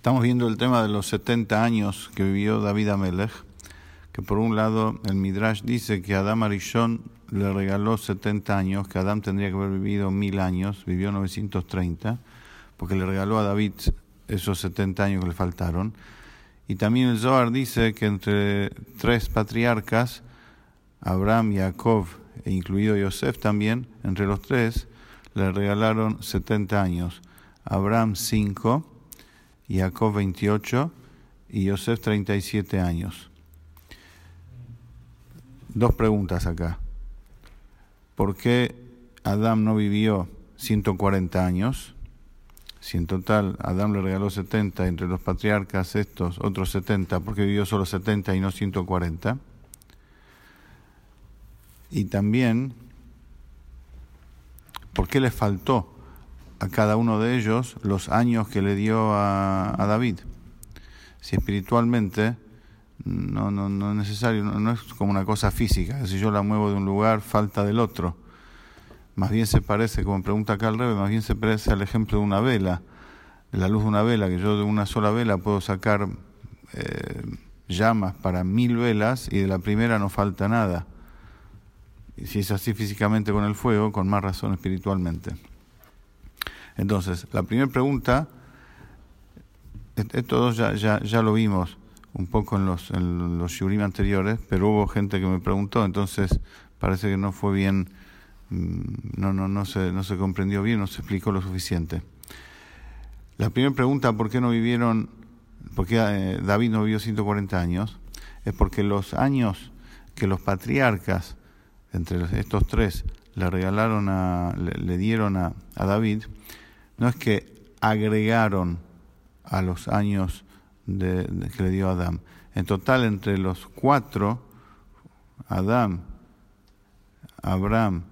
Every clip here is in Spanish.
Estamos viendo el tema de los 70 años que vivió David Amelech, que por un lado el Midrash dice que Adam Arishon le regaló 70 años, que Adam tendría que haber vivido mil años, vivió 930, porque le regaló a David esos 70 años que le faltaron. Y también el Zohar dice que entre tres patriarcas, Abraham, Jacob e incluido Yosef también, entre los tres, le regalaron 70 años. Abraham 5, Jacob 28 y Yosef 37 años. Dos preguntas acá. ¿Por qué Adam no vivió 140 años? Si en total Adán le regaló 70, entre los patriarcas estos otros 70, ¿por qué vivió solo 70 y no 140? Y también, ¿por qué le faltó a cada uno de ellos los años que le dio a, David? Si espiritualmente no, no, no es necesario, no, es como una cosa física, si yo la muevo de un lugar, falta del otro. Más bien se parece, como pregunta acá al revés, más bien se parece al ejemplo de una vela, de la luz de una vela, que yo de una sola vela puedo sacar eh, llamas para mil velas y de la primera no falta nada si es así físicamente con el fuego, con más razón espiritualmente. Entonces, la primera pregunta, todos ya, ya, ya lo vimos un poco en los, en los anteriores, pero hubo gente que me preguntó, entonces parece que no fue bien, mm, no, no, no, se, no se comprendió bien, no se explicó lo suficiente. La primera pregunta, ¿por qué no vivieron, por qué eh, David no vivió 140 años? Es porque los años que los patriarcas entre estos tres le regalaron a, le, dieron a, David, no es que agregaron a los años de, que le dio a Adán. En total, entre los cuatro, Adán, Abraham,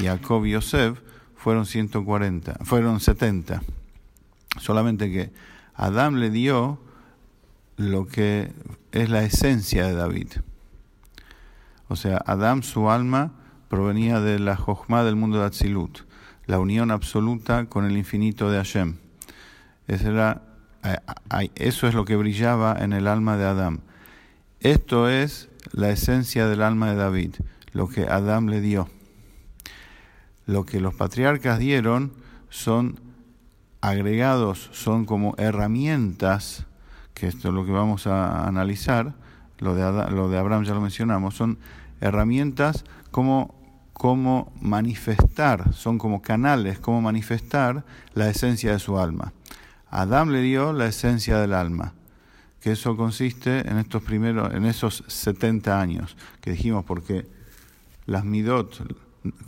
Jacob y Yosef, fueron 140, fueron 70. Solamente que Adán le dio lo que es la esencia de David. O sea, Adam, su alma, provenía de la Jochma del mundo de Atzilut, la unión absoluta con el infinito de Hashem. Eh, eso es lo que brillaba en el alma de Adam. Esto es la esencia del alma de David, lo que Adam le dio. Lo que los patriarcas dieron son agregados, son como herramientas, que esto es lo que vamos a analizar, lo de, lo de Abraham ya lo mencionamos, son herramientas como, como manifestar, son como canales, como manifestar la esencia de su alma. Adán le dio la esencia del alma, que eso consiste en estos primeros, en esos 70 años que dijimos, porque las midot,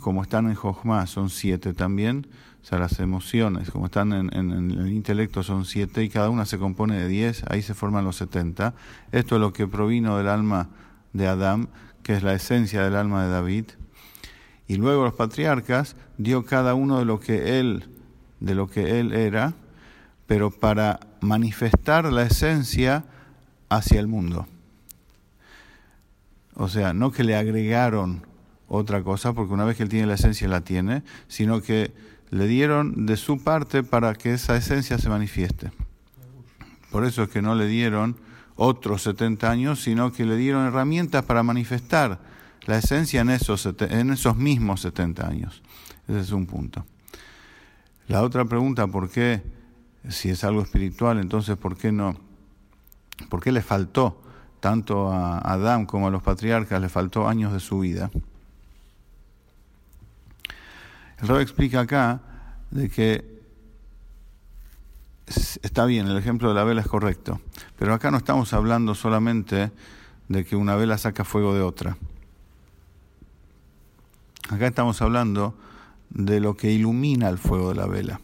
como están en Jochma, son siete también, o sea, las emociones, como están en, el intelecto, son siete y cada una se compone de diez, ahí se forman los setenta. Esto es lo que provino del alma de Adán, que es la esencia del alma de David. Y luego los patriarcas dio cada uno de lo que él, de lo que él era, pero para manifestar la esencia hacia el mundo. O sea, no que le agregaron otra cosa, porque una vez que él tiene la esencia la tiene, sino que le dieron de su parte para que esa esencia se manifieste. Por eso es que no le dieron otros 70 años, sino que le dieron herramientas para manifestar la esencia en esos, en esos mismos 70 años. Ese es un punto. La otra pregunta, ¿por qué, si es algo espiritual, entonces por qué no, por qué le faltó tanto a Adán como a los patriarcas, le faltó años de su vida? El Rab explica acá de que está bien, el ejemplo de la vela es correcto, pero acá no estamos hablando solamente de que una vela saca fuego de otra. Acá estamos hablando de lo que ilumina el fuego de la vela.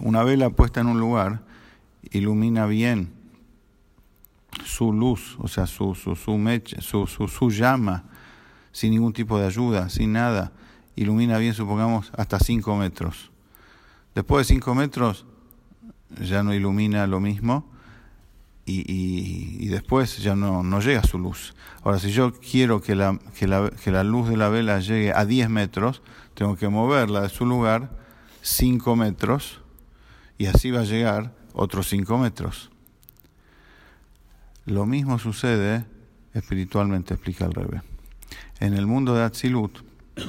Una vela puesta en un lugar ilumina bien su luz, o sea, su, su, su, su, su llama, sin ningún tipo de ayuda, sin nada ilumina bien, supongamos, hasta 5 metros. Después de 5 metros ya no ilumina lo mismo y, y, después ya no, no, llega su luz. Ahora, si yo quiero que la, que, la, que la luz de la vela llegue a 10 metros, tengo que moverla de su lugar 5 metros y así va a llegar otros 5 metros. Lo mismo sucede espiritualmente, explica el Rebe. En el mundo de Atzilut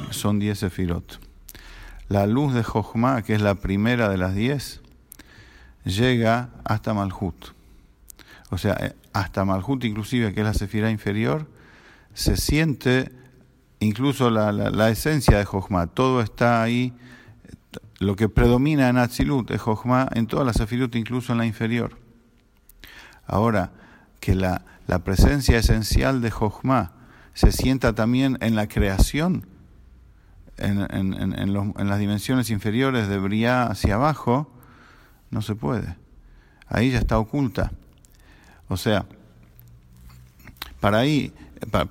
son 10 sefirot. La luz de Jochma, que es la primera de las 10, llega hasta Malhut. O sea, eh, hasta Malhut inclusive, que es la sefira inferior, se siente incluso la, la, esencia de Jochma. Todo está ahí. Lo que predomina en Atzilut es Jochma en todas las sefirot, incluso en la inferior. Ahora, que la, la presencia esencial de Jochma se sienta también en la creación, en, en las dimensiones inferiores de Briá hacia abajo, no se puede. Ahí ya está oculta. O sea, para ahí,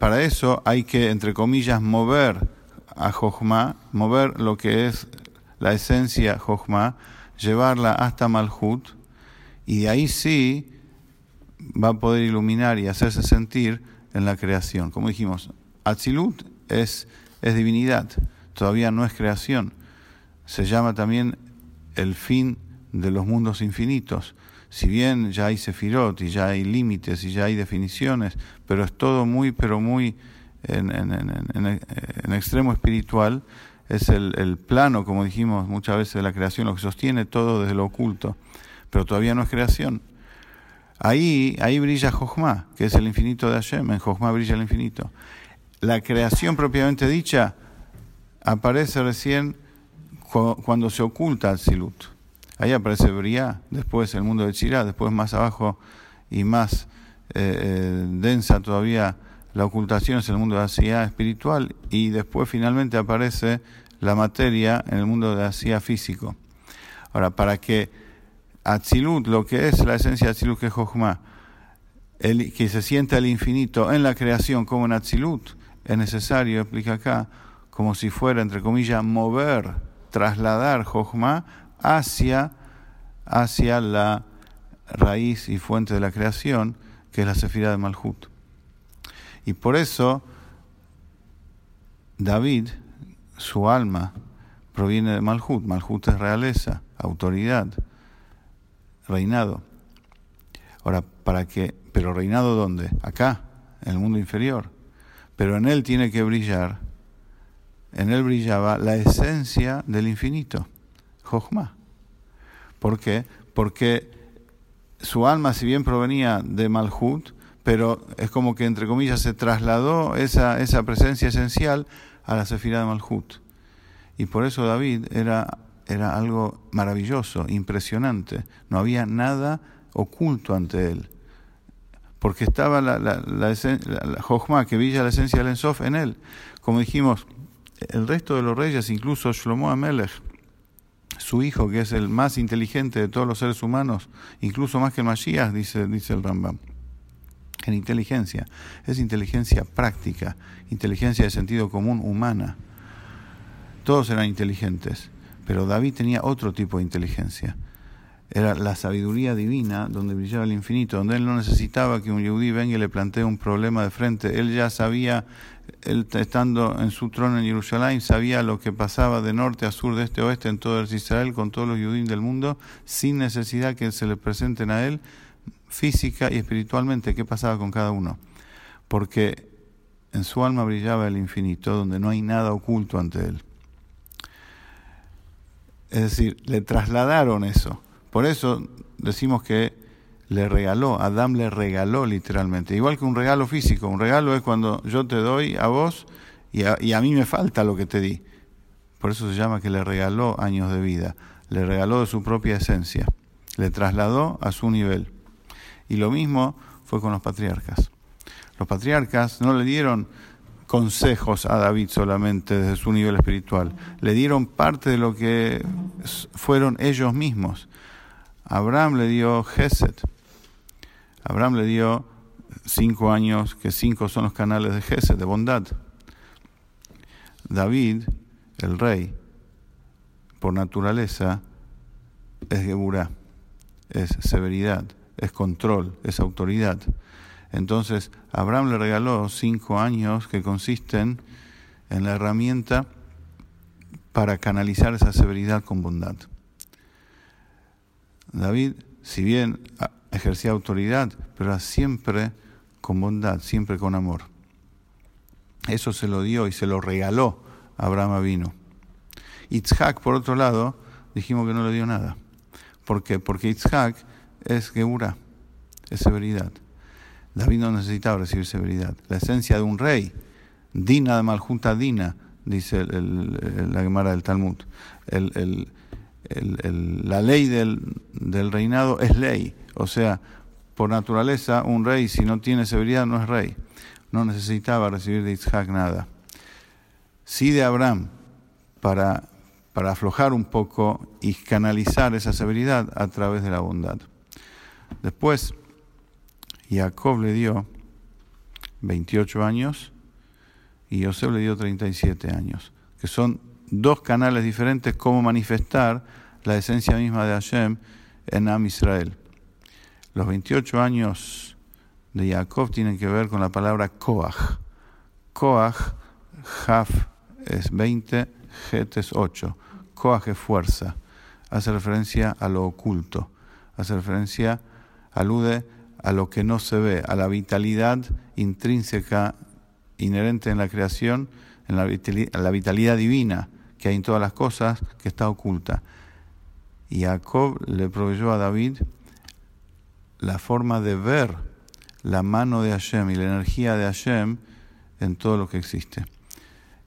para eso hay que, entre comillas, mover a Jochma, mover lo que es la esencia Jochma, llevarla hasta Malhut, y de ahí sí va a poder iluminar y hacerse sentir en la creación. Como dijimos, Atzilut es, es divinidad, todavía no es creación. Se llama también el fin de los mundos infinitos. Si bien ya hay sefirot y ya hay límites y ya hay definiciones, pero es todo muy, pero muy en, extremo espiritual, es el, plano, como dijimos muchas veces, de la creación, lo que sostiene todo desde lo oculto, pero todavía no es creación. Ahí, ahí brilla Jochma, que es el infinito de Hashem, en brilla el infinito. La creación propiamente dicha aparece recién cuando se oculta el Silut. Ahí aparece Briá, después el mundo de Chirá, después más abajo y más eh, eh, densa todavía la ocultación es el mundo de Asia espiritual y después finalmente aparece la materia en el mundo de Asia físico. Ahora, para que Atzilut, lo que es la esencia de Atzilut, que es Jochma, el, que se sienta el infinito en la creación como en Atzilut, es necesario, explica acá, como si fuera, entre comillas, mover, trasladar Jochma hacia, hacia la raíz y fuente de la creación, que es la Sefira de Malhut. Y por eso David, su alma, proviene de Malhut. Malhut es realeza, autoridad, reinado. Ahora, ¿para qué? Pero reinado dónde? Acá, en el mundo inferior. Pero en él tiene que brillar, en él brillaba la esencia del infinito. Jochma. ¿Por qué? Porque su alma, si bien provenía de Malhut, pero es como que, entre comillas, se trasladó esa, esa presencia esencial a la Sefirá de Malhut. Y por eso David era, era algo maravilloso, impresionante. No había nada oculto ante él. Porque estaba la, la, la, que brilla la esencia del Ensof en él. Como dijimos, el resto de los reyes, incluso Shlomo Amelech, su hijo, que es el más inteligente de todos los seres humanos, incluso más que Mashiach, dice, dice el Rambam. En inteligencia, es inteligencia práctica, inteligencia de sentido común humana. Todos eran inteligentes, pero David tenía otro tipo de inteligencia. Era la sabiduría divina donde brillaba el infinito, donde él no necesitaba que un yudí venga y le plantee un problema de frente. Él ya sabía él estando en su trono en Jerusalén, sabía lo que pasaba de norte a sur, de este a oeste en todo el Israel, con todos los judíos del mundo, sin necesidad que se le presenten a él física y espiritualmente qué pasaba con cada uno. Porque en su alma brillaba el infinito, donde no hay nada oculto ante él. Es decir, le trasladaron eso. Por eso decimos que le regaló, Adán le regaló literalmente, igual que un regalo físico, un regalo es cuando yo te doy a vos y a, mí me falta lo que te di. Por eso se llama que le regaló años de vida, le regaló de su propia esencia, le trasladó a su nivel. Y lo mismo fue con los patriarcas. Los patriarcas no le dieron consejos a David solamente desde su nivel espiritual, le dieron parte de lo que fueron ellos mismos. Abraham le dio Geset, Abraham le dio cinco años, que cinco son los canales de Gesed, de bondad. David, el rey, por naturaleza, es Geburá, es severidad, es control, es autoridad. Entonces, Abraham le regaló cinco años que consisten en la herramienta para canalizar esa severidad con bondad. David si bien ejercía autoridad, pero era siempre con bondad, siempre con amor. Eso se lo dio y se lo regaló a Abraham vino. Itzhak, por otro lado, dijimos que no le dio nada. ¿Por qué? Porque Itzhak es Geura, es severidad. David no necesitaba recibir severidad. La esencia de un rey, Dina de Maljuta Dina, dice la Gemara del Talmud. La ley del, reinado es ley. O sea, por naturaleza, un rey, si no tiene severidad, no es rey. No necesitaba recibir de Isaac nada. Sí de Abraham, para, para aflojar un poco y canalizar esa severidad a través de la bondad. Después, Jacob le dio 28 años y Yosef le dio 37 años, que son dos canales diferentes cómo manifestar la esencia misma de Hashem en Am Israel. Los 28 años de Jacob tienen que ver con la palabra Koach. Koach, es 20, Het es 8. Koach es fuerza. Hace referencia a lo oculto. Hace referencia, alude a lo que no se ve, a la vitalidad intrínseca inherente en la creación, en la vitalidad, divina que hay en todas las cosas, que está oculta. Y Jacob le proveyó a David la forma de ver la mano de Hashem y la energía de Hashem en todo lo que existe.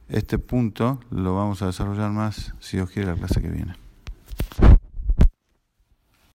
Este punto lo vamos a desarrollar más, si Dios quiere, la clase que viene.